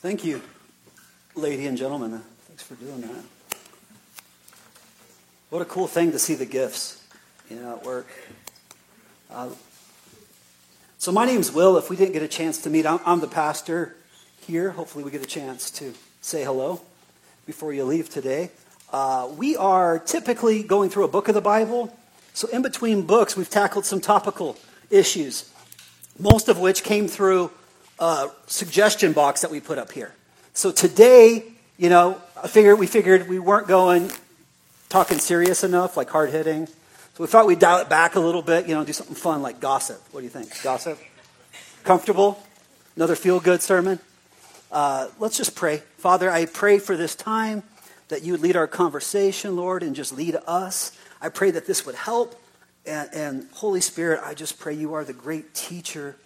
Thank you, lady and gentlemen. Thanks for doing that. What a cool thing to see the gifts, you know, at work. Uh, so my name's Will. If we didn't get a chance to meet, I'm, I'm the pastor here. Hopefully, we get a chance to say hello before you leave today. Uh, we are typically going through a book of the Bible. So in between books, we've tackled some topical issues, most of which came through a suggestion box that we put up here. So today, you know, I figured we figured we weren't going talking serious enough, like hard hitting. So we thought we'd dial it back a little bit, you know, do something fun like gossip. What do you think? Gossip? Comfortable? Another feel good sermon? Uh, let's just pray. Father, I pray for this time that you would lead our conversation, Lord, and just lead us. I pray that this would help. And, and Holy Spirit, I just pray you are the great teacher.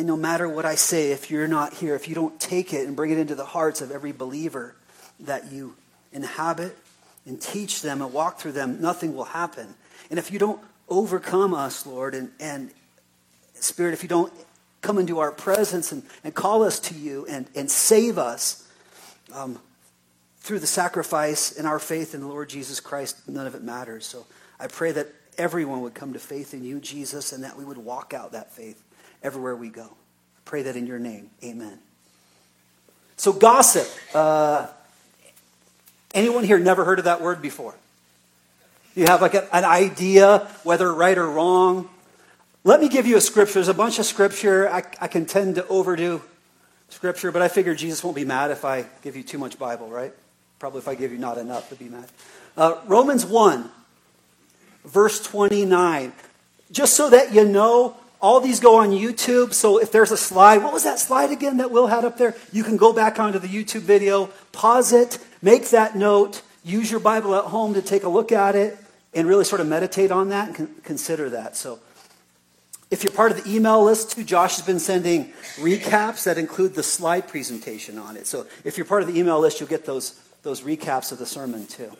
And no matter what I say, if you're not here, if you don't take it and bring it into the hearts of every believer that you inhabit and teach them and walk through them, nothing will happen. And if you don't overcome us, Lord, and, and Spirit, if you don't come into our presence and, and call us to you and, and save us um, through the sacrifice in our faith in the Lord Jesus Christ, none of it matters. So I pray that everyone would come to faith in you, Jesus, and that we would walk out that faith everywhere we go. Pray that in your name. Amen. So, gossip. Uh, anyone here never heard of that word before? You have like a, an idea, whether right or wrong? Let me give you a scripture. There's a bunch of scripture. I, I can tend to overdo scripture, but I figure Jesus won't be mad if I give you too much Bible, right? Probably if I give you not enough, he'll be mad. Uh, Romans 1, verse 29. Just so that you know, all these go on YouTube. So if there's a slide, what was that slide again that Will had up there? You can go back onto the YouTube video, pause it, make that note, use your Bible at home to take a look at it, and really sort of meditate on that and con- consider that. So if you're part of the email list too, Josh has been sending recaps that include the slide presentation on it. So if you're part of the email list, you'll get those, those recaps of the sermon too.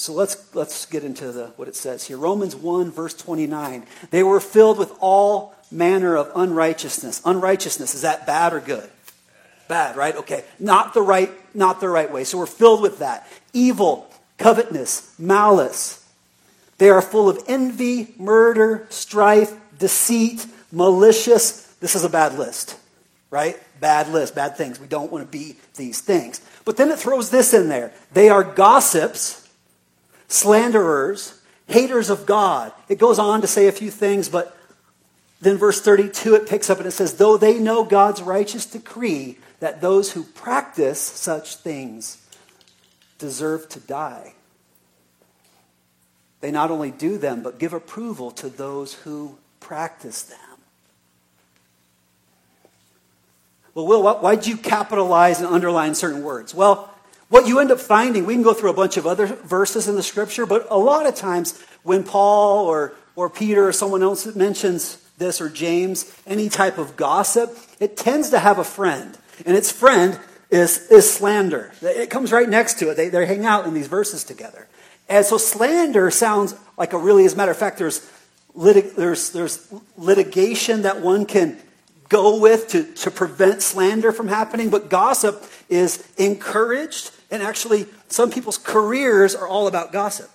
So let's, let's get into the, what it says here. Romans 1, verse 29. They were filled with all manner of unrighteousness. Unrighteousness, is that bad or good? Bad, right? Okay. Not the right, not the right way. So we're filled with that. Evil, covetousness, malice. They are full of envy, murder, strife, deceit, malicious. This is a bad list, right? Bad list, bad things. We don't want to be these things. But then it throws this in there. They are gossips, slanderers, haters of God. It goes on to say a few things, but then verse 32 it picks up and it says, Though they know God's righteous decree that those who practice such things deserve to die. They not only do them, but give approval to those who practice them. Well, Will, why'd you capitalize and underline certain words? Well, what you end up finding, we can go through a bunch of other verses in the scripture, but a lot of times when Paul or, or Peter or someone else mentions this or James, any type of gossip, it tends to have a friend. And its friend is, is slander. It comes right next to it. They, they hang out in these verses together. And so slander sounds like a really, as a matter of fact, there's litig- there's, there's litigation that one can go with to, to prevent slander from happening, but gossip is encouraged, and actually, some people's careers are all about gossip.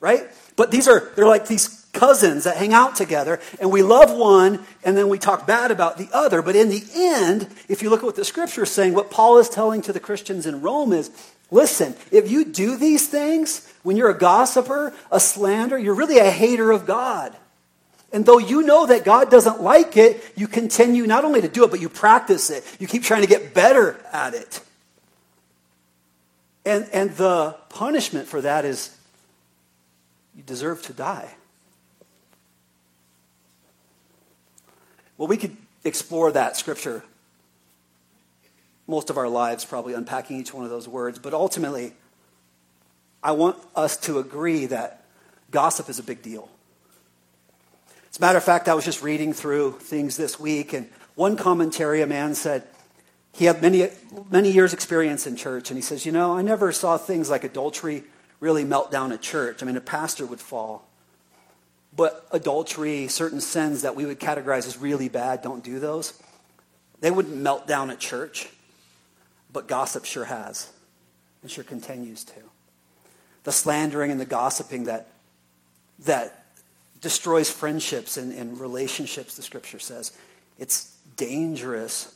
Right? But these are, they're like these cousins that hang out together, and we love one, and then we talk bad about the other. But in the end, if you look at what the scripture is saying, what Paul is telling to the Christians in Rome is listen, if you do these things, when you're a gossiper, a slanderer, you're really a hater of God. And though you know that God doesn't like it, you continue not only to do it, but you practice it. You keep trying to get better at it. And, and the punishment for that is you deserve to die. Well, we could explore that scripture most of our lives, probably unpacking each one of those words, but ultimately, I want us to agree that gossip is a big deal. As a matter of fact, I was just reading through things this week, and one commentary, a man said, he had many, many years' experience in church, and he says, You know, I never saw things like adultery really melt down a church. I mean, a pastor would fall. But adultery, certain sins that we would categorize as really bad, don't do those. They wouldn't melt down a church. but gossip sure has, and sure continues to. The slandering and the gossiping that, that destroys friendships and, and relationships, the scripture says. It's dangerous,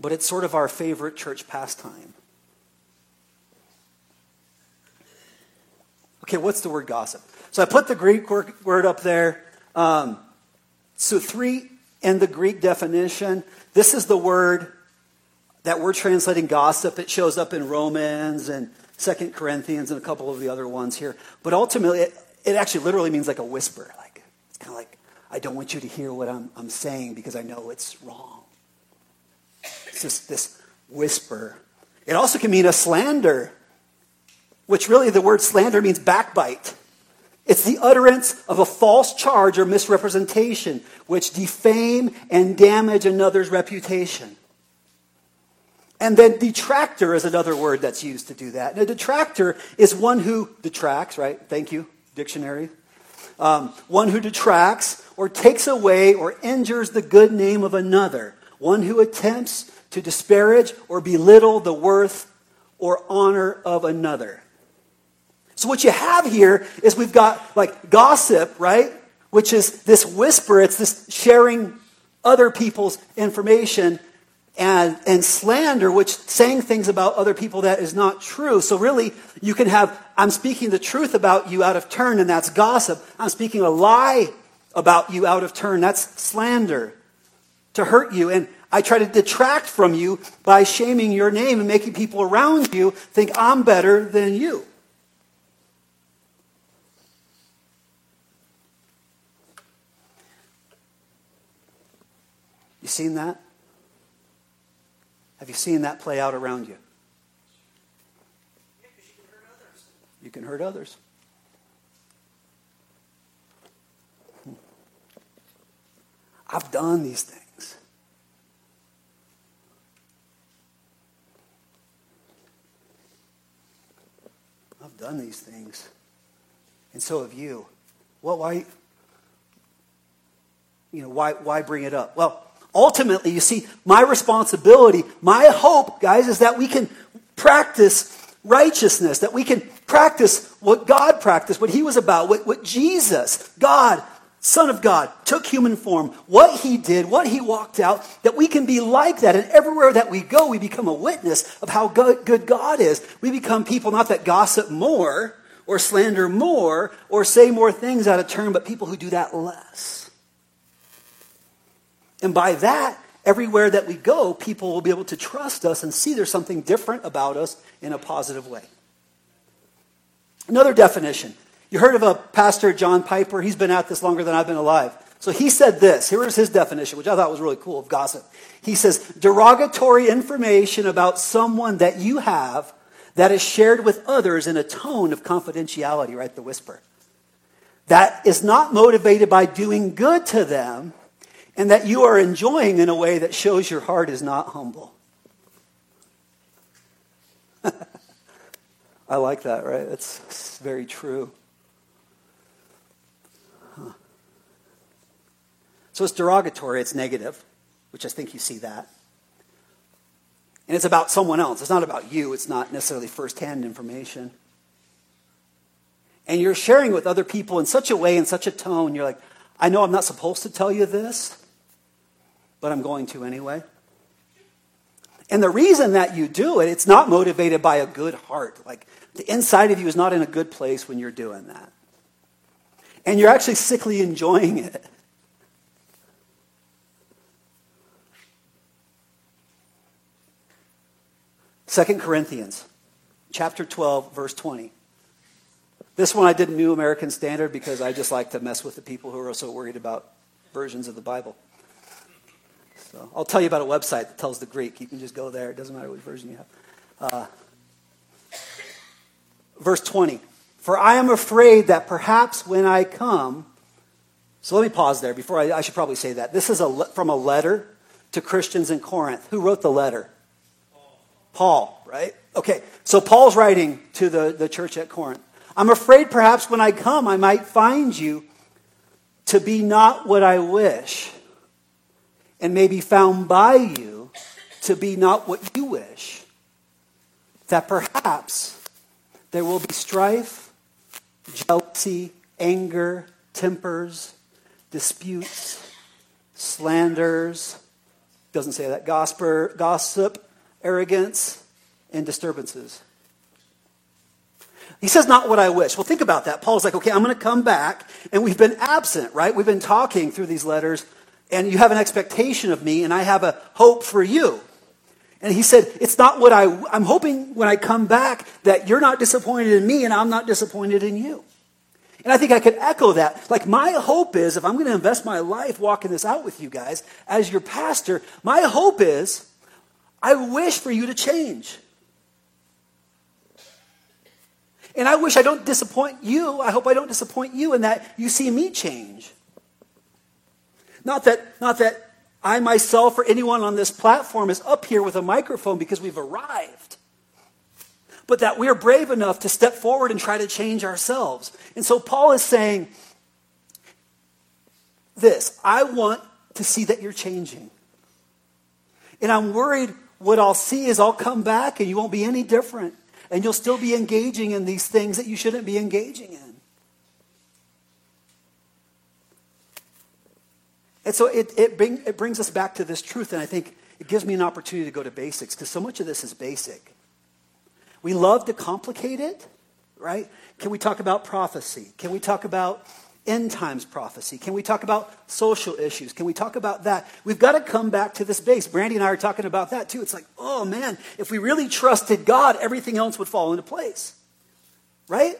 but it's sort of our favorite church pastime. Okay, what's the word gossip? So I put the Greek word up there. Um, so, three in the Greek definition. This is the word that we're translating gossip. It shows up in Romans and Second Corinthians and a couple of the other ones here. But ultimately, it, it actually literally means like a whisper. Like it's kind of like I don't want you to hear what I'm, I'm saying because I know it's wrong. It's just this whisper. It also can mean a slander, which really the word slander means backbite. It's the utterance of a false charge or misrepresentation which defame and damage another's reputation. And then detractor is another word that's used to do that. And a detractor is one who detracts, right? Thank you, dictionary. Um, one who detracts or takes away or injures the good name of another. One who attempts to disparage or belittle the worth or honor of another. So what you have here is we've got like gossip, right? Which is this whisper, it's this sharing other people's information and, and slander, which saying things about other people that is not true. So really, you can have, I'm speaking the truth about you out of turn, and that's gossip. I'm speaking a lie about you out of turn. That's slander to hurt you. And I try to detract from you by shaming your name and making people around you think I'm better than you. You seen that? Have you seen that play out around you? You can hurt others. Hmm. I've done these things. I've done these things. And so have you. Well, why, you know, why, why bring it up? Well, Ultimately, you see, my responsibility, my hope, guys, is that we can practice righteousness, that we can practice what God practiced, what He was about, what, what Jesus, God, Son of God, took human form, what He did, what He walked out, that we can be like that. And everywhere that we go, we become a witness of how good, God is. We become people not that gossip more or slander more or say more things out of turn, but people who do that less. And by that, everywhere that we go, people will be able to trust us and see there's something different about us in a positive way. Another definition. You heard of a pastor, John Piper. He's been at this longer than I've been alive. So he said this. Here is his definition, which I thought was really cool of gossip. He says, derogatory information about someone that you have that is shared with others in a tone of confidentiality, right? The whisper. That is not motivated by doing good to them, and that you are enjoying in a way that shows your heart is not humble. I like that, right? That's very true. So it's derogatory, it's negative, which I think you see that. And it's about someone else. It's not about you, it's not necessarily firsthand information. And you're sharing with other people in such a way, in such a tone, you're like, I know I'm not supposed to tell you this, but I'm going to anyway. And the reason that you do it, it's not motivated by a good heart. Like the inside of you is not in a good place when you're doing that. And you're actually sickly enjoying it. Second Corinthians chapter 12 verse 20. This one I did New American Standard because I just like to mess with the people who are so worried about versions of the Bible. So I'll tell you about a website that tells the Greek. You can just go there. It doesn't matter which version you have. Uh, verse 20. For I am afraid that perhaps when I come, so let me pause there before I, I should probably say that. This is a, from a letter to Christians in Corinth. Who wrote the letter? Paul, right? Okay, so Paul's writing to the, the church at Corinth. I'm afraid perhaps when I come, I might find you to be not what I wish and may be found by you to be not what you wish. That perhaps there will be strife, jealousy, anger, tempers, disputes, slanders, doesn't say that, gossip arrogance, and disturbances. He says, not what I wish. Well, think about that. Paul's like, okay, I'm going to come back, and we've been absent, right? We've been talking through these letters, and you have an expectation of me, and I have a hope for you. And he said, it's not what I, I'm hoping when I come back that you're not disappointed in me, and I'm not disappointed in you. And I think I could echo that. Like, my hope is, if I'm going to invest my life walking this out with you guys, as your pastor, my hope is, I wish for you to change. And I wish I don't disappoint you. I hope I don't disappoint you in that you see me change. Not that, not that I myself or anyone on this platform is up here with a microphone because we've arrived, but that we're brave enough to step forward and try to change ourselves. And so Paul is saying this I want to see that you're changing. And I'm worried what I'll see is I'll come back and you won't be any different and you'll still be engaging in these things that you shouldn't be engaging in. And so it, it, bring, it brings us back to this truth, and I think it gives me an opportunity to go to basics because so much of this is basic. We love to complicate it, right? Can we talk about prophecy? Can we talk about end times prophecy? Can we talk about social issues? Can we talk about that? We've got to come back to this base. Brandy and I are talking about that too. It's like, oh man, if we really trusted God, everything else would fall into place. Right?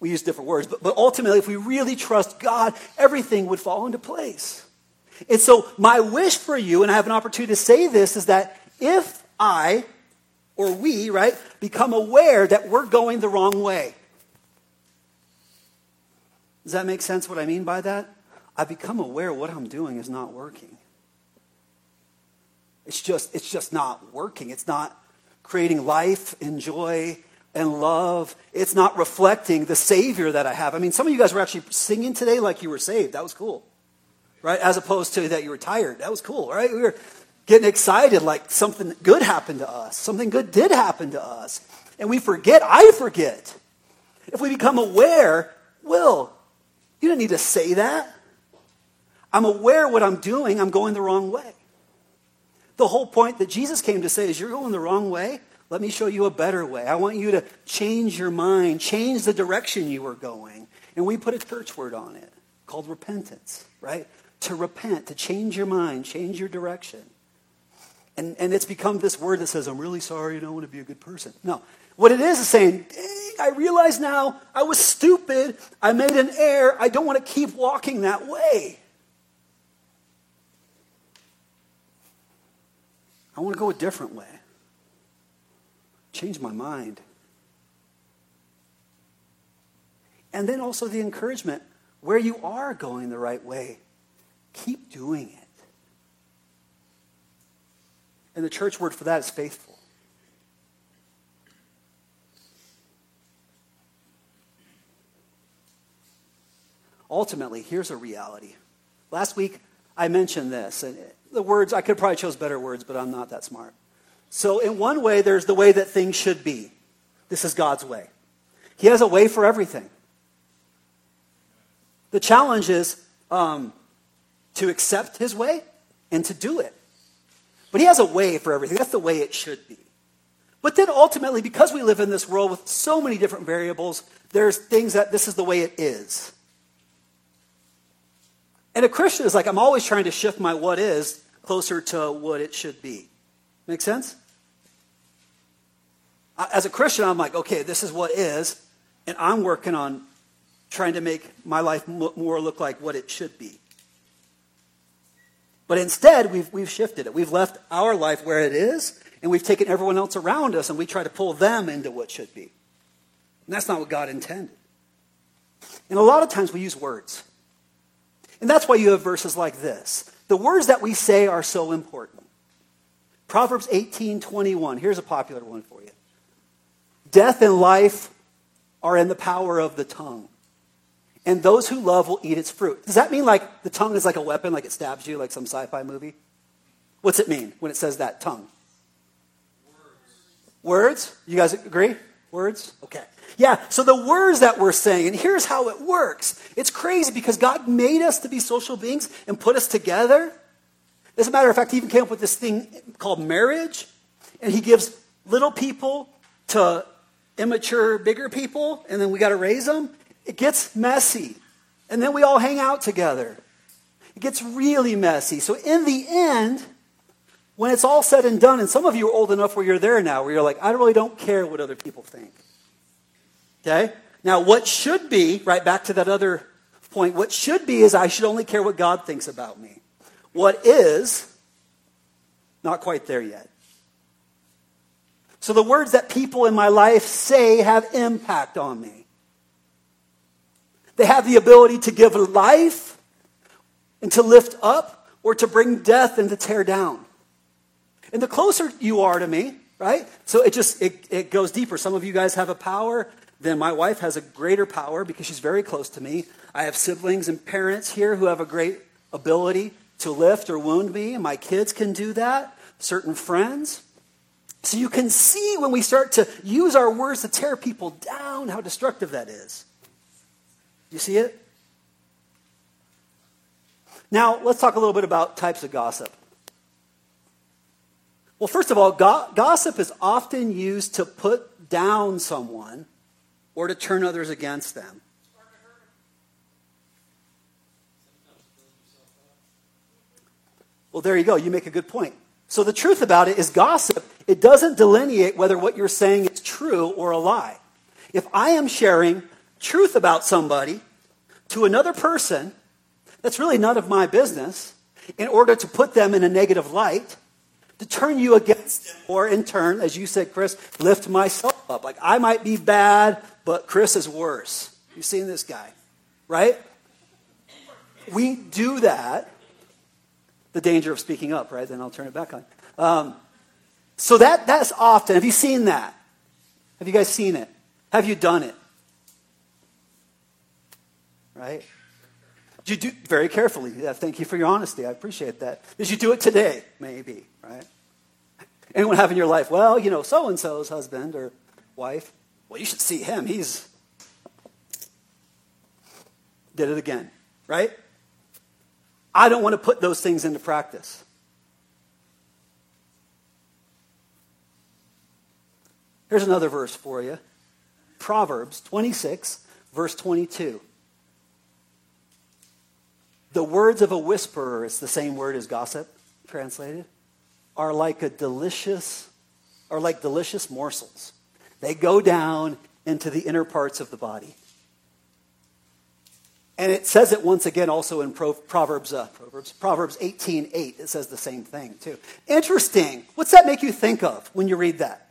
We use different words, but, but ultimately, if we really trust God, everything would fall into place. And so, my wish for you, and I have an opportunity to say this, is that if I, or we, right, become aware that we're going the wrong way, does that make sense what I mean by that? I become aware what I'm doing is not working. It's just, it's just not working. It's not creating life and joy and love. It's not reflecting the Savior that I have. I mean, some of you guys were actually singing today like you were saved. That was cool. Right? As opposed to that you were tired. That was cool, right? We were getting excited like something good happened to us. Something good did happen to us. And we forget, I forget. If we become aware, Will, you don't need to say that. I'm aware what I'm doing, I'm going the wrong way. The whole point that Jesus came to say is you're going the wrong way. Let me show you a better way. I want you to change your mind, change the direction you are going. And we put a church word on it called repentance, right? To repent, to change your mind, change your direction. And, and it's become this word that says, I'm really sorry, I don't want to be a good person. No, what it is is saying, I realize now I was stupid. I made an error. I don't want to keep walking that way. I want to go a different way. Change my mind. And then also the encouragement where you are going the right way, keep doing it. And the church word for that is faithful. Ultimately, here's a reality. Last week, I mentioned this, and the words, I could probably chose better words, but I'm not that smart. So, in one way, there's the way that things should be. This is God's way. He has a way for everything. The challenge is um, to accept His way and to do it. But He has a way for everything. That's the way it should be. But then ultimately, because we live in this world with so many different variables, there's things that this is the way it is. And a Christian is like, I'm always trying to shift my what is closer to what it should be. Make sense? As a Christian, I'm like, okay, this is what is, and I'm working on trying to make my life more look like what it should be. But instead, we've, we've shifted it. We've left our life where it is, and we've taken everyone else around us and we try to pull them into what should be. And that's not what God intended. And a lot of times we use words. And that's why you have verses like this. The words that we say are so important. Proverbs 18 21. Here's a popular one for you Death and life are in the power of the tongue, and those who love will eat its fruit. Does that mean like the tongue is like a weapon, like it stabs you, like some sci fi movie? What's it mean when it says that tongue? Words. Words? You guys agree? Words? Okay. Yeah, so the words that we're saying, and here's how it works. It's crazy because God made us to be social beings and put us together. As a matter of fact, he even came up with this thing called marriage, and he gives little people to immature, bigger people, and then we got to raise them. It gets messy. And then we all hang out together. It gets really messy. So, in the end, when it's all said and done, and some of you are old enough where you're there now, where you're like, I really don't care what other people think. Okay? Now, what should be, right back to that other point, what should be is I should only care what God thinks about me. What is, not quite there yet. So the words that people in my life say have impact on me. They have the ability to give life and to lift up or to bring death and to tear down. And the closer you are to me, right? So it just it, it goes deeper. Some of you guys have a power then my wife has a greater power because she's very close to me. I have siblings and parents here who have a great ability to lift or wound me, and my kids can do that, certain friends. So you can see when we start to use our words to tear people down how destructive that is. You see it? Now, let's talk a little bit about types of gossip. Well, first of all, go- gossip is often used to put down someone or to turn others against them. Well, there you go. You make a good point. So the truth about it is gossip, it doesn't delineate whether what you're saying is true or a lie. If I am sharing truth about somebody to another person, that's really none of my business, in order to put them in a negative light, to turn you against them, or in turn, as you said, Chris, lift myself up. Like I might be bad, but Chris is worse. You've seen this guy, right? We do that. The danger of speaking up, right? Then I'll turn it back on. Um, so that that's often. Have you seen that? Have you guys seen it? Have you done it? Right? Did you do very carefully? Yeah, thank you for your honesty. I appreciate that. Did you do it today? Maybe, right? Anyone have in your life? Well, you know, so and so's husband or wife. Well, you should see him. He's did it again, right? I don't want to put those things into practice. Here's another verse for you Proverbs 26, verse 22. The words of a whisperer, it's the same word as gossip translated, are like a delicious, are like delicious morsels they go down into the inner parts of the body. And it says it once again also in Proverbs, uh, Proverbs, Proverbs 18, 8. It says the same thing too. Interesting. What's that make you think of when you read that?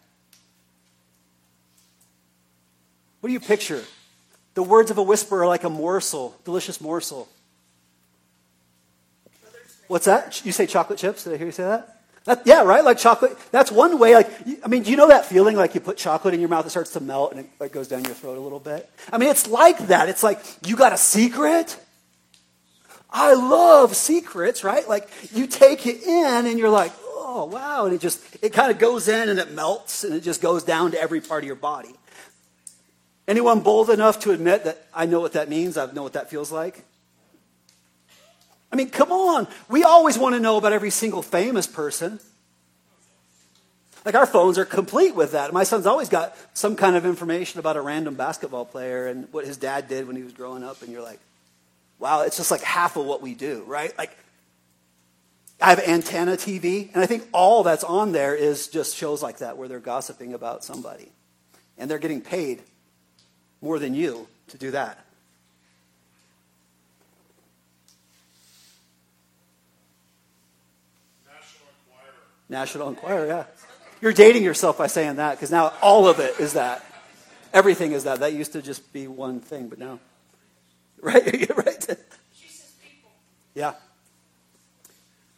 What do you picture? The words of a whisper are like a morsel, delicious morsel. What's that? You say chocolate chips? Did I hear you say that? That, yeah, right? Like chocolate. That's one way. Like, I mean, do you know that feeling like you put chocolate in your mouth, it starts to melt and it like, goes down your throat a little bit? I mean, it's like that. It's like, you got a secret? I love secrets, right? Like, you take it in and you're like, oh, wow. And it just, it kind of goes in and it melts and it just goes down to every part of your body. Anyone bold enough to admit that I know what that means? I know what that feels like? I mean, come on. We always want to know about every single famous person. Like our phones are complete with that. My son's always got some kind of information about a random basketball player and what his dad did when he was growing up. And you're like, wow, it's just like half of what we do, right? Like, I have antenna TV, and I think all that's on there is just shows like that where they're gossiping about somebody. And they're getting paid more than you to do that. National Enquirer, yeah. You're dating yourself by saying that because now all of it is that. Everything is that. That used to just be one thing, but now. Right? right? Yeah.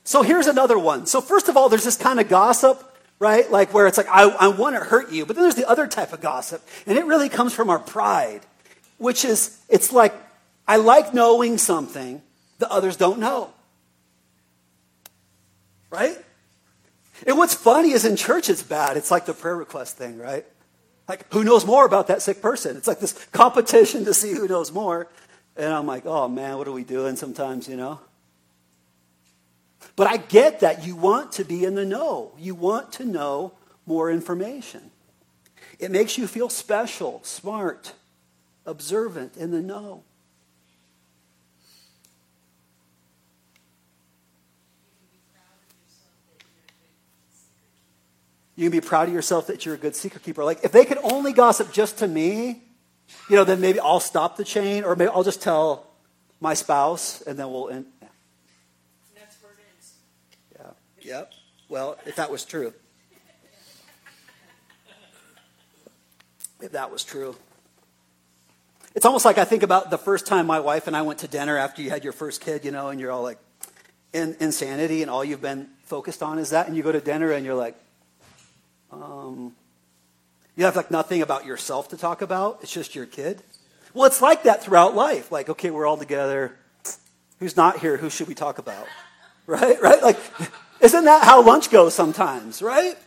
So here's another one. So, first of all, there's this kind of gossip, right? Like where it's like, I, I want to hurt you. But then there's the other type of gossip. And it really comes from our pride, which is, it's like, I like knowing something that others don't know. Right? And what's funny is in church it's bad. It's like the prayer request thing, right? Like, who knows more about that sick person? It's like this competition to see who knows more. And I'm like, oh man, what are we doing sometimes, you know? But I get that you want to be in the know. You want to know more information. It makes you feel special, smart, observant, in the know. You can be proud of yourself that you're a good secret keeper. Like, if they could only gossip just to me, you know, then maybe I'll stop the chain, or maybe I'll just tell my spouse, and then we'll. End. That's where it is. Yeah. Yep. Well, if that was true. if that was true. It's almost like I think about the first time my wife and I went to dinner after you had your first kid, you know, and you're all like in insanity, and all you've been focused on is that, and you go to dinner and you're like, um, you have like nothing about yourself to talk about. It's just your kid. Well, it's like that throughout life. Like, okay, we're all together. Who's not here? Who should we talk about? Right? Right? Like, isn't that how lunch goes sometimes? Right?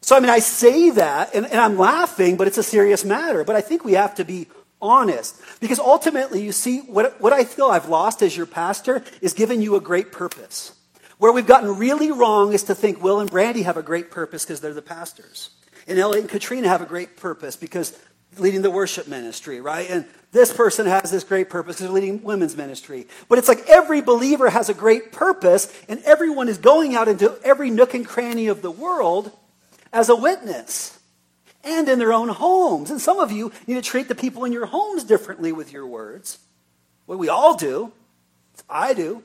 So, I mean, I say that and, and I'm laughing, but it's a serious matter. But I think we have to be honest. Because ultimately, you see, what, what I feel I've lost as your pastor is giving you a great purpose. Where we've gotten really wrong is to think Will and Brandy have a great purpose because they're the pastors. And Elliot and Katrina have a great purpose because leading the worship ministry, right? And this person has this great purpose because leading women's ministry. But it's like every believer has a great purpose, and everyone is going out into every nook and cranny of the world as a witness and in their own homes. And some of you need to treat the people in your homes differently with your words. Well, we all do. I do.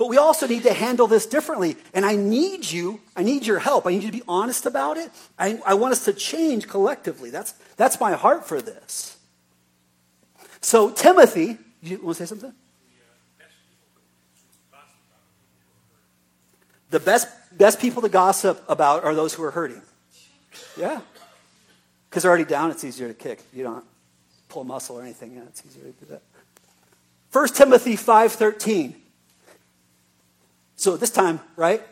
But we also need to handle this differently. And I need you, I need your help. I need you to be honest about it. I, I want us to change collectively. That's, that's my heart for this. So, Timothy, you want to say something? The best, best people to gossip about are those who are hurting. Yeah. Because they're already down, it's easier to kick. You don't pull a muscle or anything. Yeah, it's easier to do that. 1 Timothy 5.13. So this time, right?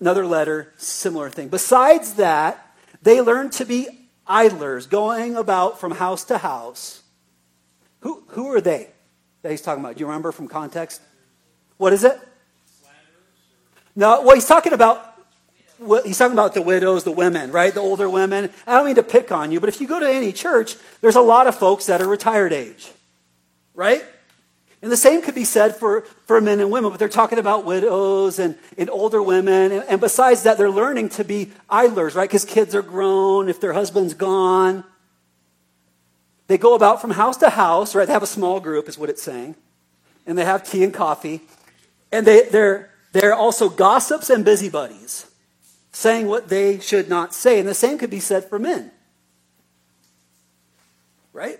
Another letter, similar thing. Besides that, they learned to be idlers, going about from house to house. Who, who are they that he's talking about? Do you remember from context? What is it? Slanders. No, well, he's talking about he's talking about the widows, the women, right? The older women. I don't mean to pick on you, but if you go to any church, there's a lot of folks that are retired age, right? And the same could be said for, for men and women, but they're talking about widows and, and older women. And, and besides that, they're learning to be idlers, right? Because kids are grown, if their husband's gone. They go about from house to house, right? They have a small group, is what it's saying. And they have tea and coffee. And they, they're, they're also gossips and busybodies, saying what they should not say. And the same could be said for men. Right?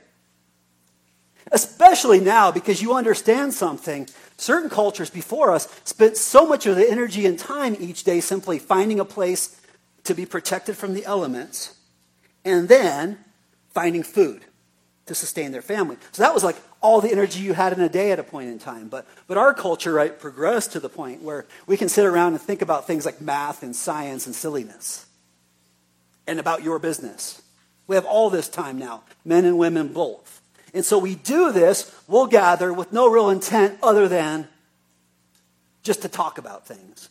Especially now, because you understand something. Certain cultures before us spent so much of the energy and time each day simply finding a place to be protected from the elements and then finding food to sustain their family. So that was like all the energy you had in a day at a point in time. But, but our culture, right, progressed to the point where we can sit around and think about things like math and science and silliness and about your business. We have all this time now, men and women both. And so we do this, we'll gather with no real intent other than just to talk about things.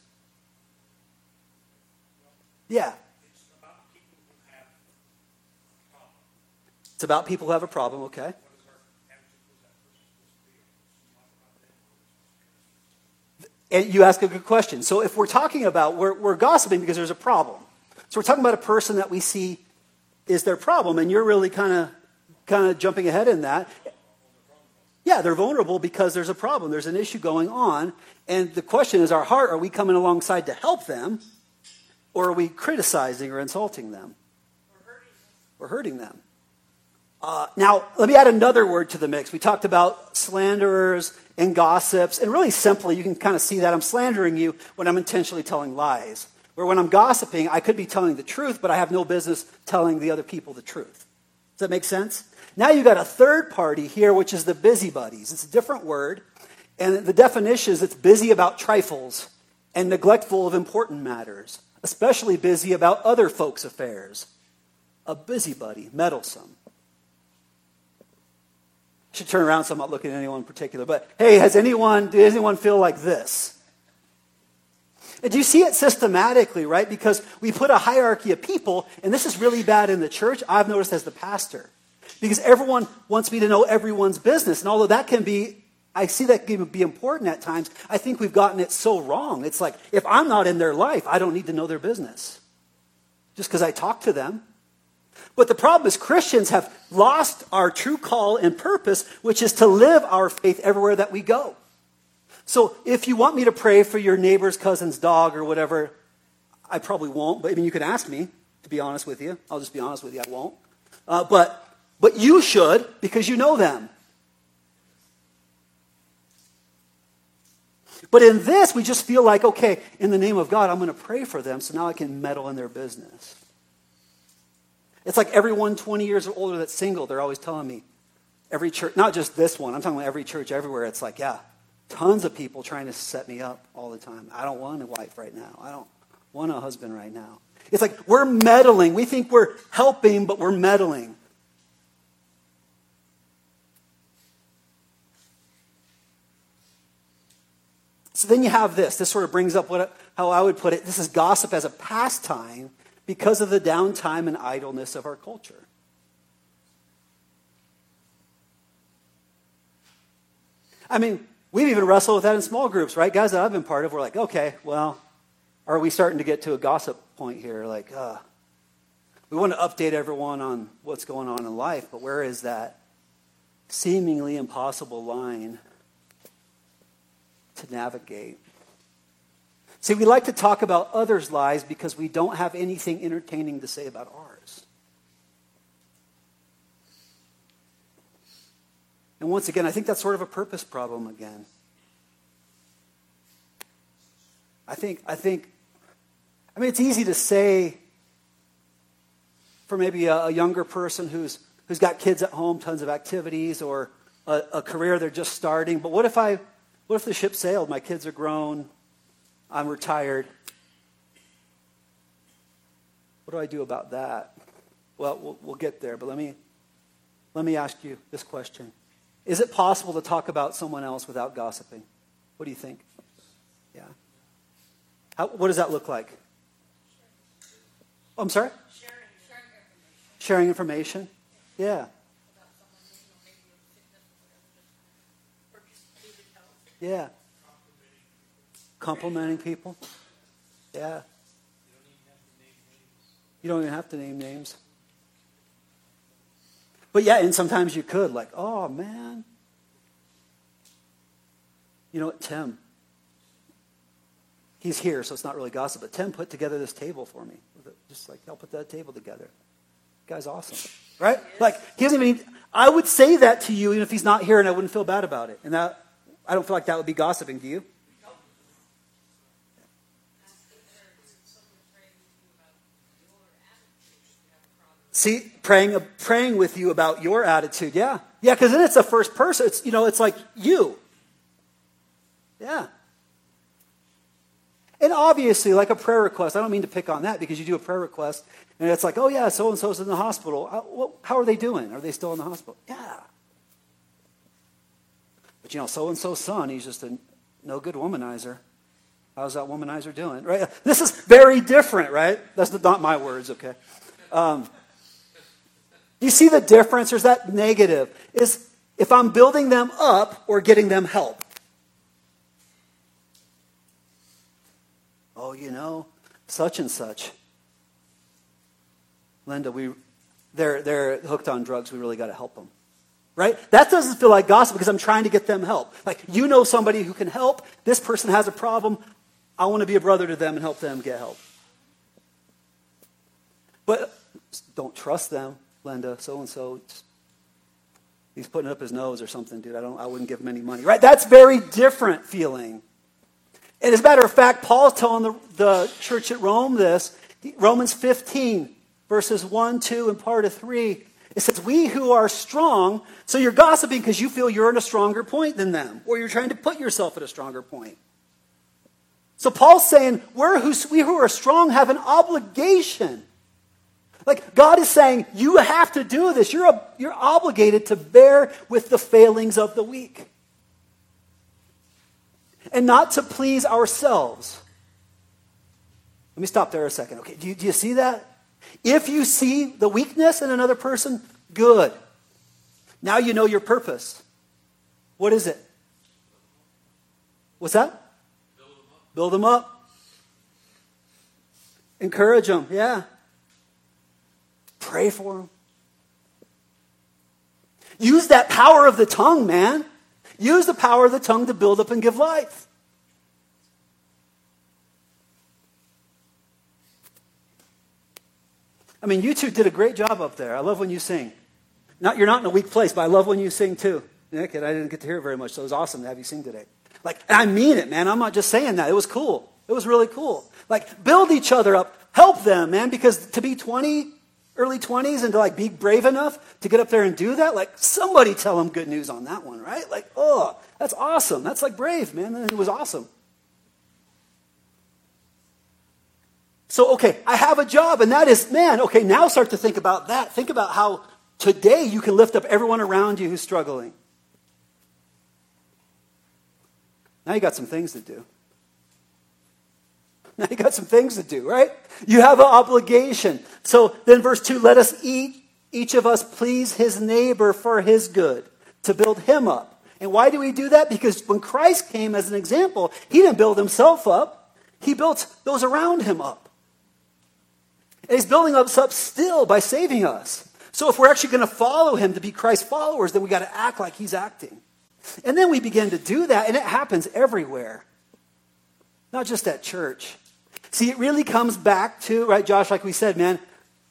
Yeah. It's about people who have a problem, okay? And you ask a good question. So if we're talking about, we're, we're gossiping because there's a problem. So we're talking about a person that we see is their problem, and you're really kind of kind of jumping ahead in that. Yeah, they're vulnerable because there's a problem, there's an issue going on. And the question is our heart, are we coming alongside to help them? Or are we criticizing or insulting them? We're hurting them. Uh, now, let me add another word to the mix. We talked about slanderers and gossips. And really simply, you can kind of see that I'm slandering you when I'm intentionally telling lies. Where when I'm gossiping, I could be telling the truth, but I have no business telling the other people the truth. Does that make sense? Now you've got a third party here, which is the busybodies. It's a different word. And the definition is it's busy about trifles and neglectful of important matters, especially busy about other folks' affairs. A busybody, meddlesome. I should turn around so I'm not looking at anyone in particular. But hey, has anyone, does anyone feel like this? And do you see it systematically, right? Because we put a hierarchy of people, and this is really bad in the church, I've noticed as the pastor. Because everyone wants me to know everyone's business. And although that can be, I see that can be important at times, I think we've gotten it so wrong. It's like, if I'm not in their life, I don't need to know their business. Just because I talk to them. But the problem is, Christians have lost our true call and purpose, which is to live our faith everywhere that we go. So if you want me to pray for your neighbor's cousin's dog or whatever, I probably won't. But I mean, you can ask me, to be honest with you. I'll just be honest with you, I won't. Uh, but, but you should because you know them. But in this, we just feel like, okay, in the name of God, I'm going to pray for them so now I can meddle in their business. It's like everyone 20 years or older that's single, they're always telling me, every church, not just this one, I'm talking about every church everywhere. It's like, yeah, Tons of people trying to set me up all the time. I don't want a wife right now. I don't want a husband right now. It's like we're meddling. We think we're helping, but we're meddling. So then you have this. This sort of brings up what, how I would put it. This is gossip as a pastime because of the downtime and idleness of our culture. I mean, We've even wrestled with that in small groups, right? Guys that I've been part of, we're like, okay, well, are we starting to get to a gossip point here? Like, uh, we want to update everyone on what's going on in life, but where is that seemingly impossible line to navigate? See, we like to talk about others' lives because we don't have anything entertaining to say about ours. And once again, I think that's sort of a purpose problem again. I think, I think, I mean, it's easy to say for maybe a, a younger person who's, who's got kids at home, tons of activities, or a, a career they're just starting. But what if I, what if the ship sailed? My kids are grown. I'm retired. What do I do about that? Well, we'll, get there, but let me, let me ask you this question. Is it possible to talk about someone else without gossiping? What do you think? Yeah. How, what does that look like? Oh, I'm sorry? Sharing information. Yeah. Yeah. Complimenting people. Yeah. You don't even have to name names. But yeah, and sometimes you could, like, oh man. You know what, Tim? He's here, so it's not really gossip, but Tim put together this table for me. Just like, help put that table together. guy's awesome. Right? Like, he doesn't even, I would say that to you even if he's not here and I wouldn't feel bad about it. And that, I don't feel like that would be gossiping, do you? See, praying, praying with you about your attitude. Yeah. Yeah, because then it's the first person. It's, you know, it's like you. Yeah. And obviously, like a prayer request, I don't mean to pick on that because you do a prayer request and it's like, oh, yeah, so and so's in the hospital. Uh, how are they doing? Are they still in the hospital? Yeah. But you know, so and so's son, he's just a no good womanizer. How's that womanizer doing? Right? This is very different, right? That's not my words, okay? Um, you see the difference? There's that negative. Is if I'm building them up or getting them help. Oh, you know, such and such. Linda, we, they're, they're hooked on drugs. We really got to help them. Right? That doesn't feel like gossip because I'm trying to get them help. Like, you know somebody who can help. This person has a problem. I want to be a brother to them and help them get help. But don't trust them. Linda, so and so, he's putting up his nose or something, dude. I don't. I wouldn't give him any money. Right? That's very different feeling. And as a matter of fact, Paul's telling the, the church at Rome this. Romans 15, verses 1, 2, and part of 3. It says, We who are strong, so you're gossiping because you feel you're in a stronger point than them, or you're trying to put yourself at a stronger point. So Paul's saying, we're who, we who are strong have an obligation. Like God is saying, you have to do this. You're, a, you're obligated to bear with the failings of the weak. And not to please ourselves. Let me stop there a second. Okay, do you, do you see that? If you see the weakness in another person, good. Now you know your purpose. What is it? What's that? Build them up. Encourage them, yeah. Pray for them. Use that power of the tongue, man. Use the power of the tongue to build up and give life. I mean, you two did a great job up there. I love when you sing. Not, you're not in a weak place, but I love when you sing too. Nick, and I didn't get to hear very much, so it was awesome to have you sing today. Like, I mean it, man. I'm not just saying that. It was cool. It was really cool. Like, build each other up. Help them, man, because to be 20, early 20s, and to like be brave enough to get up there and do that, like, somebody tell them good news on that one, right? Like, oh, that's awesome. That's like brave, man. It was awesome. So, okay, I have a job, and that is, man, okay, now start to think about that. Think about how today you can lift up everyone around you who's struggling. Now you got some things to do. Now you got some things to do, right? You have an obligation. So then, verse 2 let us eat, each of us please his neighbor for his good, to build him up. And why do we do that? Because when Christ came as an example, he didn't build himself up, he built those around him up. And he's building us up still by saving us. So if we're actually going to follow him to be Christ's followers, then we got to act like he's acting. And then we begin to do that, and it happens everywhere, not just at church. See, it really comes back to, right, Josh, like we said, man,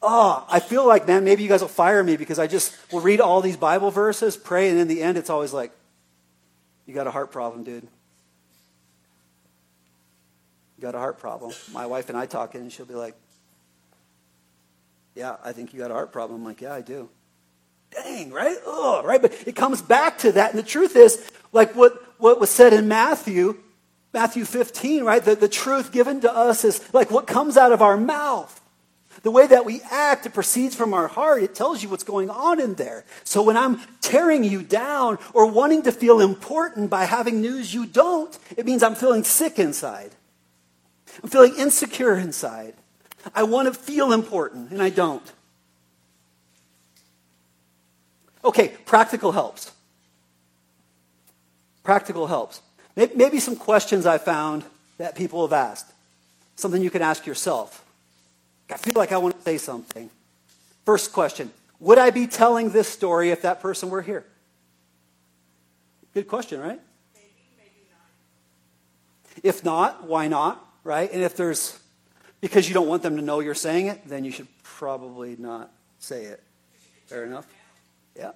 oh, I feel like, man, maybe you guys will fire me because I just will read all these Bible verses, pray, and in the end, it's always like, you got a heart problem, dude. You got a heart problem. My wife and I talking, and she'll be like, yeah, I think you got a heart problem. I'm like, yeah, I do. Dang, right? Oh, right? But it comes back to that. And the truth is, like what, what was said in Matthew, Matthew 15, right? The, the truth given to us is like what comes out of our mouth. The way that we act, it proceeds from our heart. It tells you what's going on in there. So when I'm tearing you down or wanting to feel important by having news you don't, it means I'm feeling sick inside. I'm feeling insecure inside. I want to feel important, and I don't. Okay, practical helps. Practical helps. Maybe some questions I found that people have asked. Something you can ask yourself. I feel like I want to say something. First question Would I be telling this story if that person were here? Good question, right? Maybe, maybe not. If not, why not? Right? And if there's because you don't want them to know you're saying it, then you should probably not say it. Fair enough? Yeah.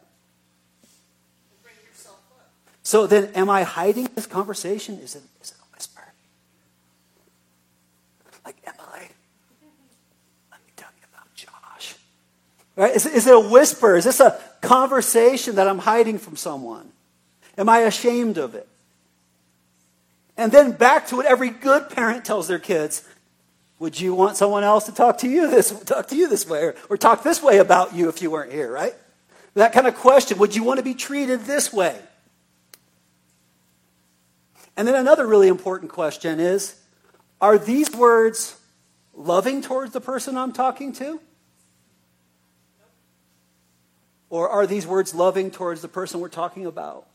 So then, am I hiding this conversation? Is it, is it a whisper? Like, Emily, let me tell you about Josh. Right? Is, is it a whisper? Is this a conversation that I'm hiding from someone? Am I ashamed of it? And then back to what every good parent tells their kids would you want someone else to talk to you this talk to you this way or, or talk this way about you if you weren't here, right? That kind of question. Would you want to be treated this way? And then another really important question is Are these words loving towards the person I'm talking to? Or are these words loving towards the person we're talking about?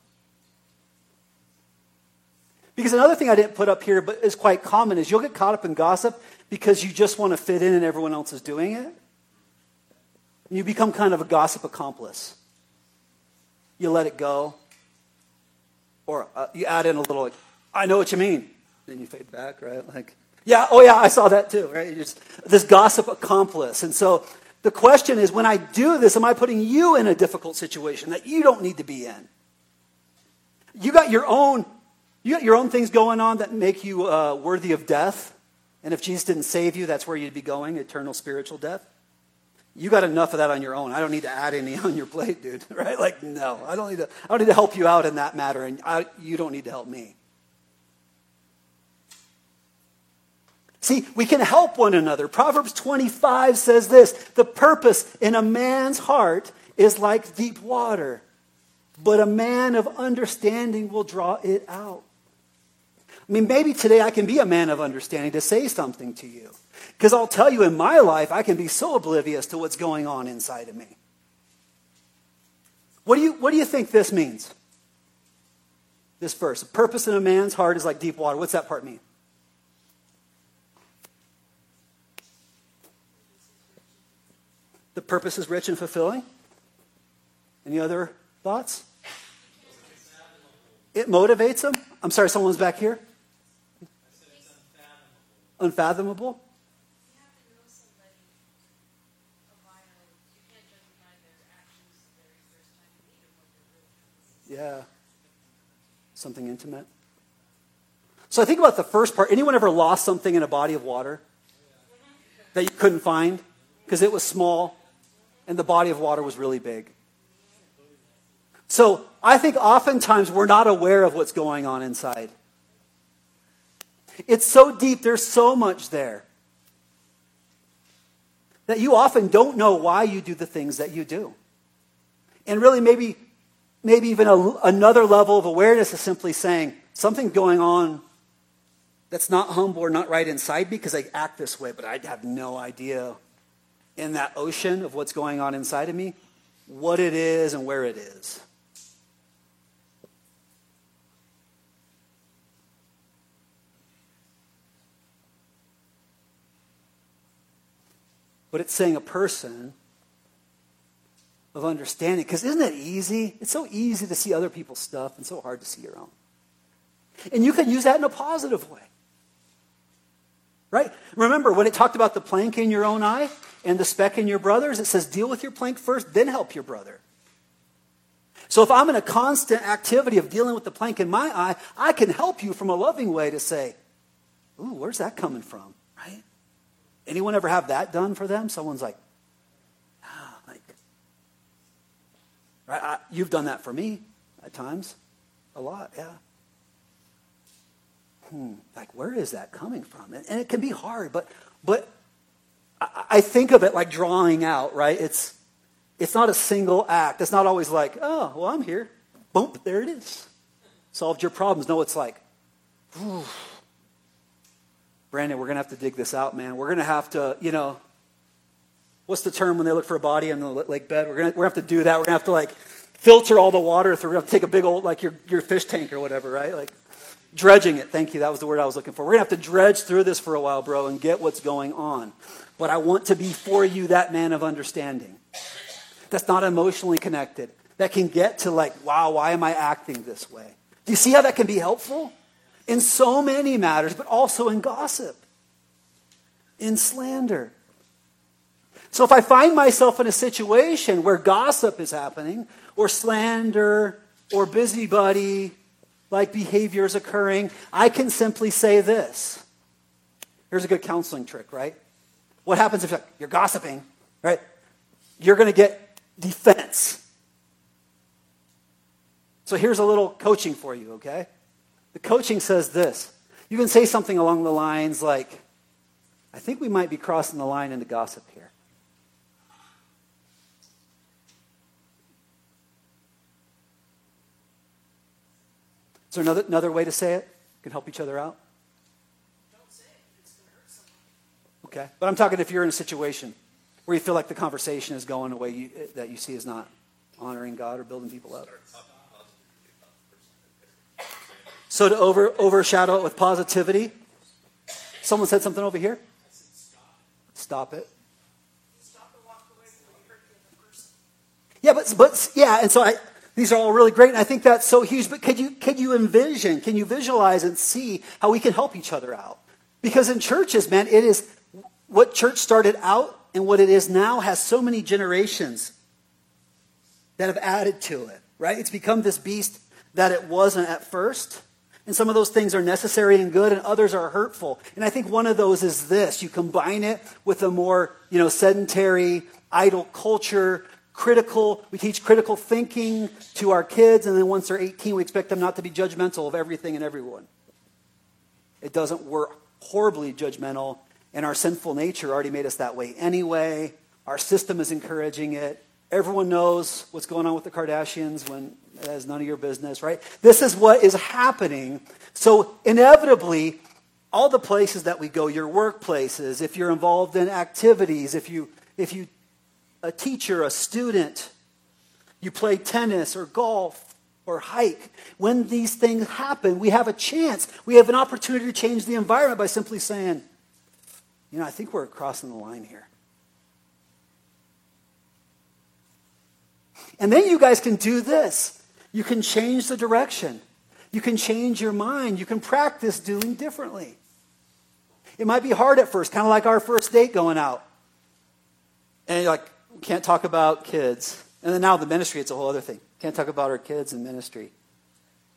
Because another thing I didn't put up here, but is quite common, is you'll get caught up in gossip because you just want to fit in and everyone else is doing it. You become kind of a gossip accomplice. You let it go. Or uh, you add in a little, like, I know what you mean. Then you fade back, right? Like, yeah, oh yeah, I saw that too, right? You're just this gossip accomplice. And so the question is when I do this, am I putting you in a difficult situation that you don't need to be in? You got your own, you got your own things going on that make you uh, worthy of death. And if Jesus didn't save you, that's where you'd be going eternal spiritual death. You got enough of that on your own. I don't need to add any on your plate, dude. Right? Like, no, I don't need to. I don't need to help you out in that matter, and I, you don't need to help me. See, we can help one another. Proverbs 25 says this The purpose in a man's heart is like deep water, but a man of understanding will draw it out. I mean, maybe today I can be a man of understanding to say something to you. Because I'll tell you, in my life, I can be so oblivious to what's going on inside of me. What do you, what do you think this means? This verse. Purpose in a man's heart is like deep water. What's that part mean? The purpose is rich and fulfilling. Any other thoughts? It motivates them. I'm sorry, someone's back here. Unfathomable. Yeah. Something intimate. So I think about the first part. Anyone ever lost something in a body of water that you couldn't find because it was small and the body of water was really big? So I think oftentimes we're not aware of what's going on inside. It's so deep, there's so much there that you often don't know why you do the things that you do. And really, maybe, maybe even a, another level of awareness is simply saying something going on that's not humble or not right inside me because I act this way, but I have no idea in that ocean of what's going on inside of me what it is and where it is. But it's saying a person of understanding. Because isn't that easy? It's so easy to see other people's stuff and so hard to see your own. And you can use that in a positive way. Right? Remember, when it talked about the plank in your own eye and the speck in your brother's, it says deal with your plank first, then help your brother. So if I'm in a constant activity of dealing with the plank in my eye, I can help you from a loving way to say, Ooh, where's that coming from? Anyone ever have that done for them? Someone's like, ah, like, right? I, you've done that for me at times, a lot, yeah. Hmm, like, where is that coming from? And, and it can be hard, but, but I, I think of it like drawing out, right? It's, it's not a single act. It's not always like, oh, well, I'm here. Boom, there it is. Solved your problems. No, it's like, whew, Brandon, we're going to have to dig this out, man. We're going to have to, you know, what's the term when they look for a body in the lake bed? We're going to, we're to have to do that. We're going to have to, like, filter all the water through. We're going to take a big old, like, your, your fish tank or whatever, right? Like, dredging it. Thank you. That was the word I was looking for. We're going to have to dredge through this for a while, bro, and get what's going on. But I want to be for you that man of understanding that's not emotionally connected, that can get to, like, wow, why am I acting this way? Do you see how that can be helpful? In so many matters, but also in gossip, in slander. So if I find myself in a situation where gossip is happening, or slander, or busybody like behavior is occurring, I can simply say this. Here's a good counseling trick, right? What happens if you're gossiping, right? You're going to get defense. So here's a little coaching for you, okay? The coaching says this. You can say something along the lines like, I think we might be crossing the line into gossip here. Is there another, another way to say it? Can help each other out? Don't say it. It's hurt. Okay. But I'm talking if you're in a situation where you feel like the conversation is going a way you, that you see is not honoring God or building people up. So to over, overshadow it with positivity, someone said something over here. Stop it. Yeah, but, but yeah, and so I, these are all really great, and I think that's so huge. But could you could you envision, can you visualize and see how we can help each other out? Because in churches, man, it is what church started out and what it is now has so many generations that have added to it, right? It's become this beast that it wasn't at first. And some of those things are necessary and good, and others are hurtful. And I think one of those is this. You combine it with a more, you know, sedentary, idle culture, critical. We teach critical thinking to our kids, and then once they're 18, we expect them not to be judgmental of everything and everyone. It doesn't work horribly judgmental, and our sinful nature already made us that way anyway. Our system is encouraging it. Everyone knows what's going on with the Kardashians when it has none of your business, right? This is what is happening. So, inevitably, all the places that we go, your workplaces, if you're involved in activities, if you, if you, a teacher, a student, you play tennis or golf or hike, when these things happen, we have a chance. We have an opportunity to change the environment by simply saying, you know, I think we're crossing the line here. And then you guys can do this. You can change the direction. You can change your mind. You can practice doing differently. It might be hard at first, kind of like our first date going out. And you're like, can't talk about kids. And then now the ministry, it's a whole other thing. Can't talk about our kids and ministry.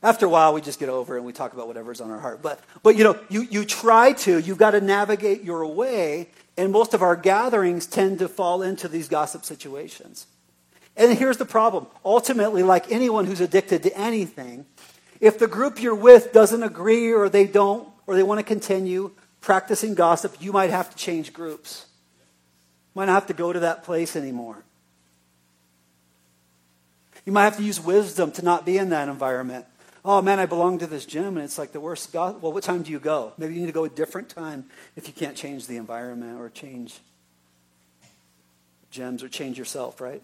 After a while, we just get over and we talk about whatever's on our heart. But, but you know, you, you try to, you've got to navigate your way, and most of our gatherings tend to fall into these gossip situations. And here's the problem. Ultimately, like anyone who's addicted to anything, if the group you're with doesn't agree or they don't, or they want to continue practicing gossip, you might have to change groups. Might not have to go to that place anymore. You might have to use wisdom to not be in that environment. Oh man, I belong to this gym and it's like the worst. God, well, what time do you go? Maybe you need to go a different time if you can't change the environment or change gyms or change yourself, right?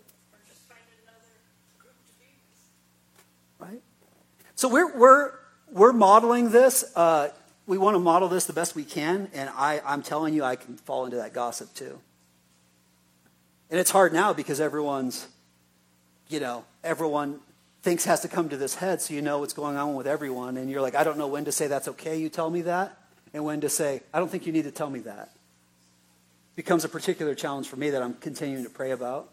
Right? So we're, we're, we're modeling this. Uh, we want to model this the best we can, and I, I'm telling you, I can fall into that gossip too. And it's hard now because everyone's, you know, everyone thinks has to come to this head so you know what's going on with everyone. And you're like, I don't know when to say that's okay, you tell me that, and when to say, I don't think you need to tell me that. Becomes a particular challenge for me that I'm continuing to pray about.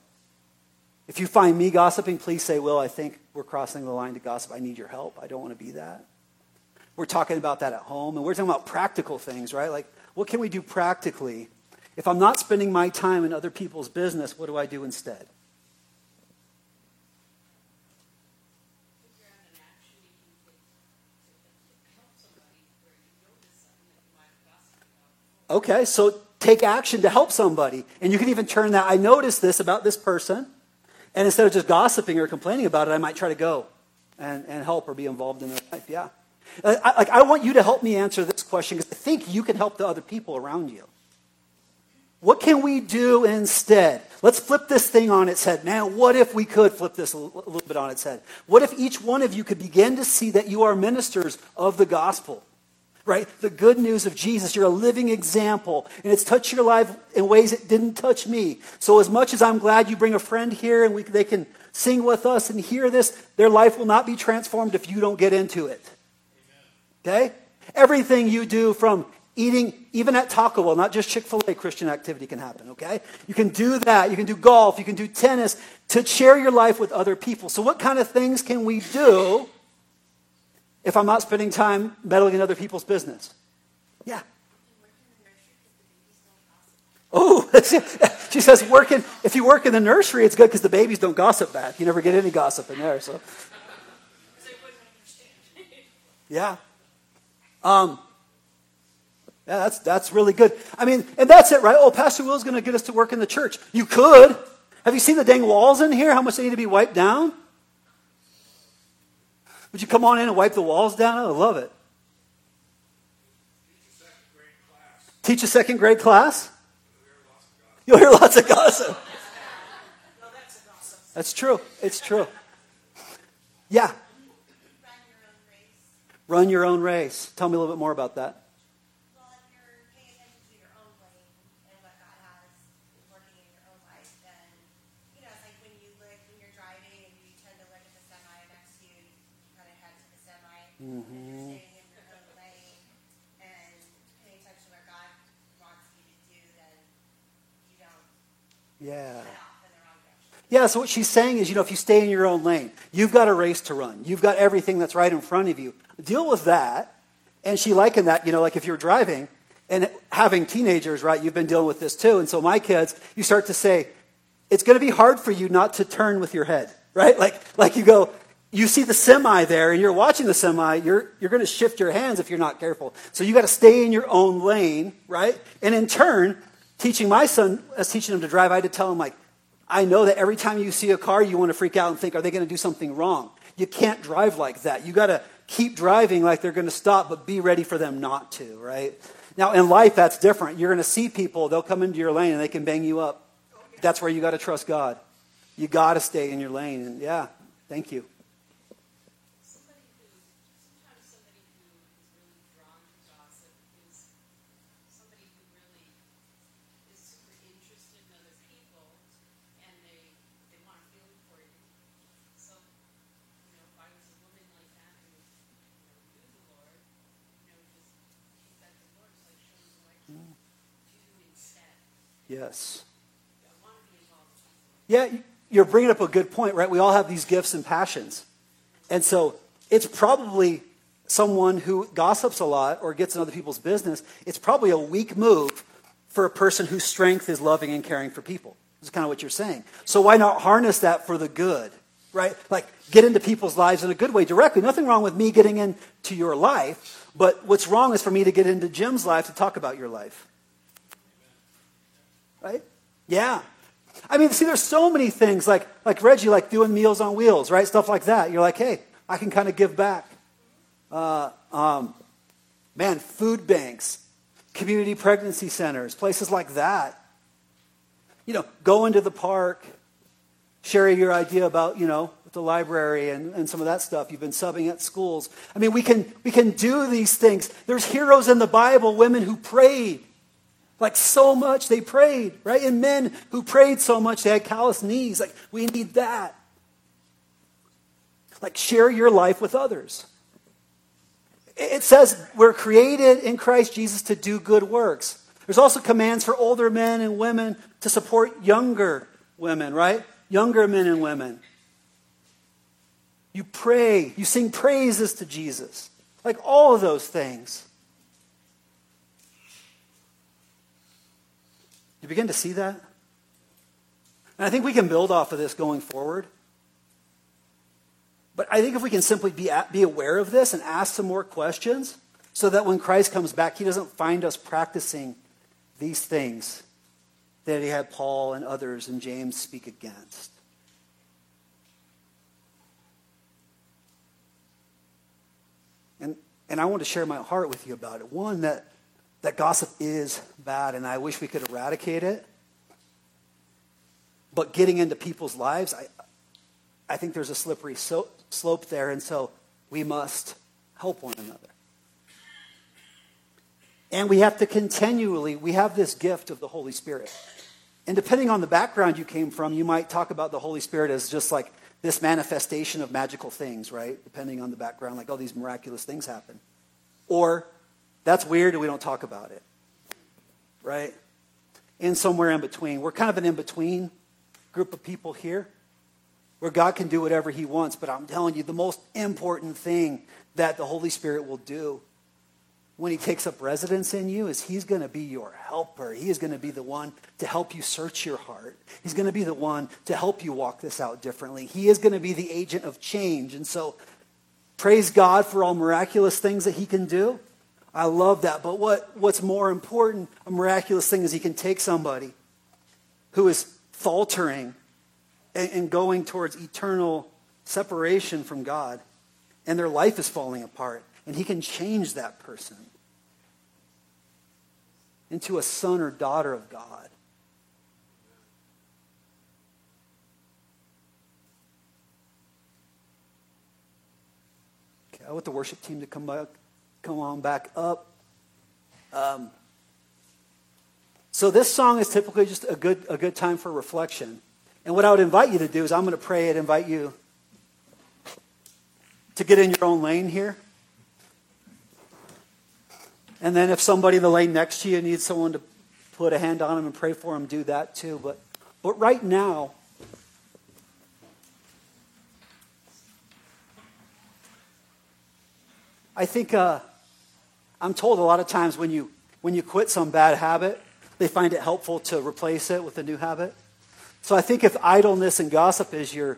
If you find me gossiping, please say, Will, I think we're crossing the line to gossip. I need your help. I don't want to be that. We're talking about that at home, and we're talking about practical things, right? Like, what can we do practically? If I'm not spending my time in other people's business, what do I do instead? Okay, so take action to help somebody. And you can even turn that. I noticed this about this person. And instead of just gossiping or complaining about it, I might try to go and, and help or be involved in their life. Yeah. Uh, I, like, I want you to help me answer this question because I think you can help the other people around you. What can we do instead? Let's flip this thing on its head. Man, what if we could flip this a little bit on its head? What if each one of you could begin to see that you are ministers of the gospel? Right? The good news of Jesus. You're a living example, and it's touched your life in ways it didn't touch me. So, as much as I'm glad you bring a friend here and we, they can sing with us and hear this, their life will not be transformed if you don't get into it. Okay? Everything you do from eating, even at Taco Bell, not just Chick fil A, Christian activity can happen, okay? You can do that. You can do golf. You can do tennis to share your life with other people. So, what kind of things can we do? If I'm not spending time meddling in other people's business? Yeah. Oh, she says, working, if you work in the nursery, it's good because the babies don't gossip bad. You never get any gossip in there. So, yeah. Um, yeah, that's, that's really good. I mean, and that's it, right? Oh, Pastor Will's going to get us to work in the church. You could. Have you seen the dang walls in here? How much they need to be wiped down? Would you come on in and wipe the walls down? I love it. Teach a second grade class? You'll hear lots of gossip. That's true. It's true. Yeah. Run your own race. Tell me a little bit more about that. Yeah. Yeah, so what she's saying is, you know, if you stay in your own lane, you've got a race to run. You've got everything that's right in front of you. Deal with that. And she likened that, you know, like if you're driving and having teenagers, right, you've been dealing with this too. And so my kids, you start to say, it's going to be hard for you not to turn with your head, right? Like, like you go, you see the semi there and you're watching the semi, you're, you're going to shift your hands if you're not careful. So you got to stay in your own lane, right? And in turn, teaching my son, as teaching him to drive, I had to tell him, like, I know that every time you see a car, you want to freak out and think, are they going to do something wrong? You can't drive like that. You got to keep driving like they're going to stop, but be ready for them not to, right? Now, in life, that's different. You're going to see people, they'll come into your lane and they can bang you up. That's where you got to trust God. You got to stay in your lane. And yeah, thank you. Somebody who, sometimes somebody who is really drawn to gossip is somebody who really is super interested in other people and they, they want to feel important. So, you know, if I was a woman like that who, you know, knew the Lord, you know, just keep that to the Lord so I show you what I can do instead. Yes. Yeah, you're bringing up a good point, right? We all have these gifts and passions. And so it's probably someone who gossips a lot or gets in other people's business. It's probably a weak move for a person whose strength is loving and caring for people. That's kind of what you're saying. So why not harness that for the good, right? Like get into people's lives in a good way directly. Nothing wrong with me getting into your life, but what's wrong is for me to get into Jim's life to talk about your life. Right? Yeah. I mean, see, there's so many things like, like Reggie, like doing Meals on Wheels, right? Stuff like that. You're like, hey, I can kind of give back. Uh, um, man, food banks, community pregnancy centers, places like that. You know, go into the park, share your idea about, you know, the library and, and some of that stuff. You've been subbing at schools. I mean, we can, we can do these things. There's heroes in the Bible, women who prayed. Like so much they prayed, right? And men who prayed so much they had calloused knees. Like we need that. Like share your life with others. It says we're created in Christ Jesus to do good works. There's also commands for older men and women to support younger women, right? Younger men and women. You pray, you sing praises to Jesus. Like all of those things. You begin to see that? And I think we can build off of this going forward. But I think if we can simply be, be aware of this and ask some more questions, so that when Christ comes back, he doesn't find us practicing these things that he had Paul and others and James speak against. And, and I want to share my heart with you about it. One, that that gossip is bad, and I wish we could eradicate it. But getting into people's lives, I, I think there's a slippery so, slope there, and so we must help one another. And we have to continually, we have this gift of the Holy Spirit. And depending on the background you came from, you might talk about the Holy Spirit as just like this manifestation of magical things, right? Depending on the background, like, oh, these miraculous things happen. Or that's weird and we don't talk about it. Right? And somewhere in between. We're kind of an in between group of people here where God can do whatever He wants. But I'm telling you, the most important thing that the Holy Spirit will do when He takes up residence in you is He's going to be your helper. He is going to be the one to help you search your heart. He's going to be the one to help you walk this out differently. He is going to be the agent of change. And so, praise God for all miraculous things that He can do. I love that. But what, what's more important, a miraculous thing, is he can take somebody who is faltering and, and going towards eternal separation from God, and their life is falling apart, and he can change that person into a son or daughter of God. Okay, I want the worship team to come back come on back up. Um, so this song is typically just a good, a good time for reflection. And what I would invite you to do is I'm going to pray and invite you to get in your own lane here. And then if somebody in the lane next to you needs someone to put a hand on them and pray for them, do that too. But, but right now, I think uh, I'm told a lot of times when you, when you quit some bad habit, they find it helpful to replace it with a new habit. So I think if idleness and gossip is your,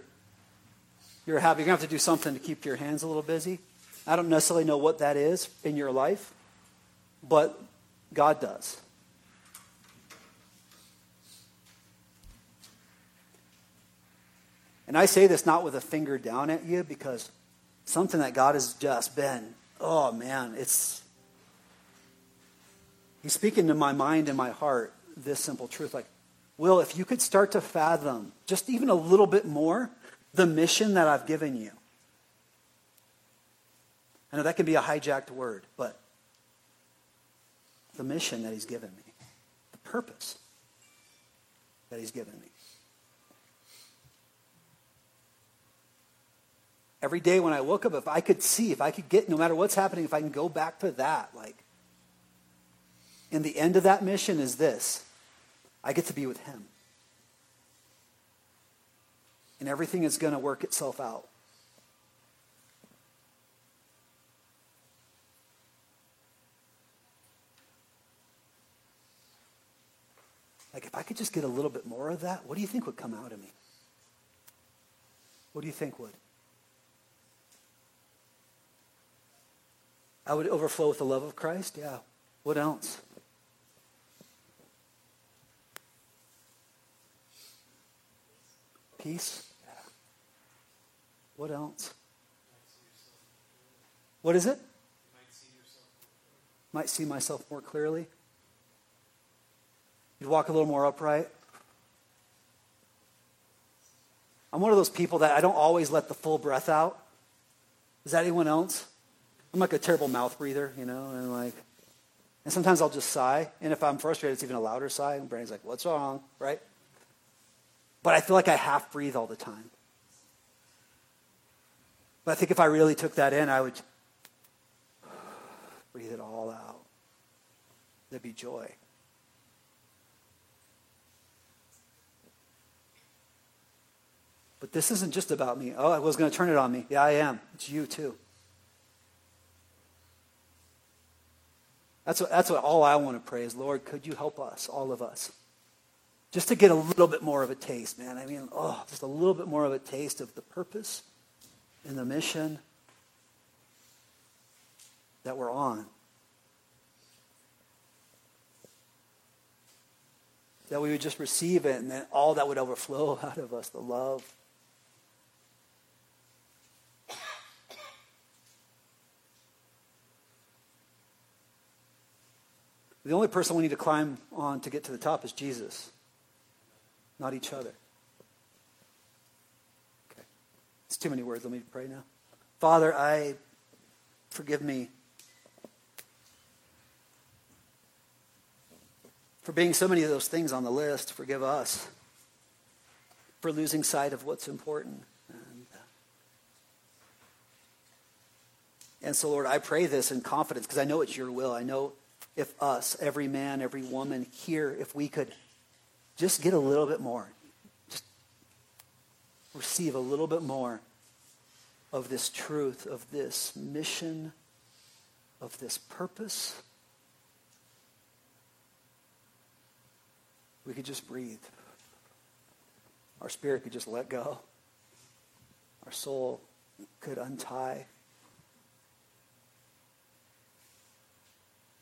you're happy. You're going to have to do something to keep your hands a little busy. I don't necessarily know what that is in your life, but God does. And I say this not with a finger down at you because something that God has just been, oh man, it's. He's speaking to my mind and my heart this simple truth. Like, Will, if you could start to fathom just even a little bit more the mission that I've given you. I know that can be a hijacked word, but the mission that He's given me, the purpose that He's given me. Every day when I woke up, if I could see, if I could get, no matter what's happening, if I can go back to that, like, and the end of that mission is this I get to be with Him. And everything is going to work itself out. Like, if I could just get a little bit more of that, what do you think would come out of me? What do you think would? I would overflow with the love of Christ? Yeah. What else? Peace? What else? What is it? Might see myself more clearly. You'd walk a little more upright. I'm one of those people that I don't always let the full breath out. Is that anyone else? I'm like a terrible mouth breather, you know, and like, and sometimes I'll just sigh. And if I'm frustrated, it's even a louder sigh. And brain's like, what's wrong, right? But I feel like I half breathe all the time. But I think if I really took that in, I would breathe it all out. There'd be joy. But this isn't just about me. Oh, I was going to turn it on me. Yeah, I am. It's you too. That's what, that's what all I want to pray is, Lord, could you help us, all of us, just to get a little bit more of a taste, man. I mean, oh, just a little bit more of a taste of the purpose and the mission that we're on. That we would just receive it and then all that would overflow out of us, the love The only person we need to climb on to get to the top is Jesus, not each other. Okay. It's too many words. Let me pray now. Father, I forgive me for being so many of those things on the list. Forgive us for losing sight of what's important. And, uh, and so, Lord, I pray this in confidence because I know it's your will. I know if us, every man, every woman here, if we could just get a little bit more, just receive a little bit more of this truth, of this mission, of this purpose, we could just breathe. Our spirit could just let go. Our soul could untie.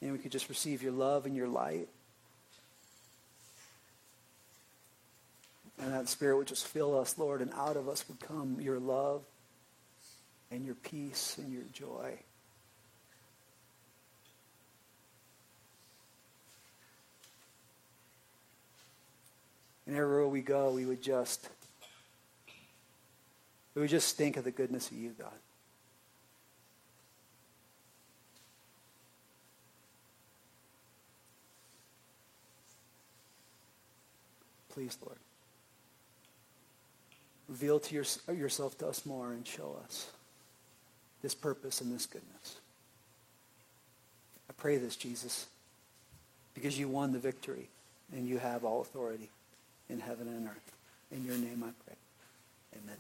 And we could just receive your love and your light. And that Spirit would just fill us, Lord, and out of us would come your love and your peace and your joy. And everywhere we go, we would just we would just think of the goodness of you, God. Please, Lord. Reveal to your, yourself to us more and show us this purpose and this goodness. I pray this, Jesus, because you won the victory and you have all authority in heaven and earth. In your name I pray. Amen.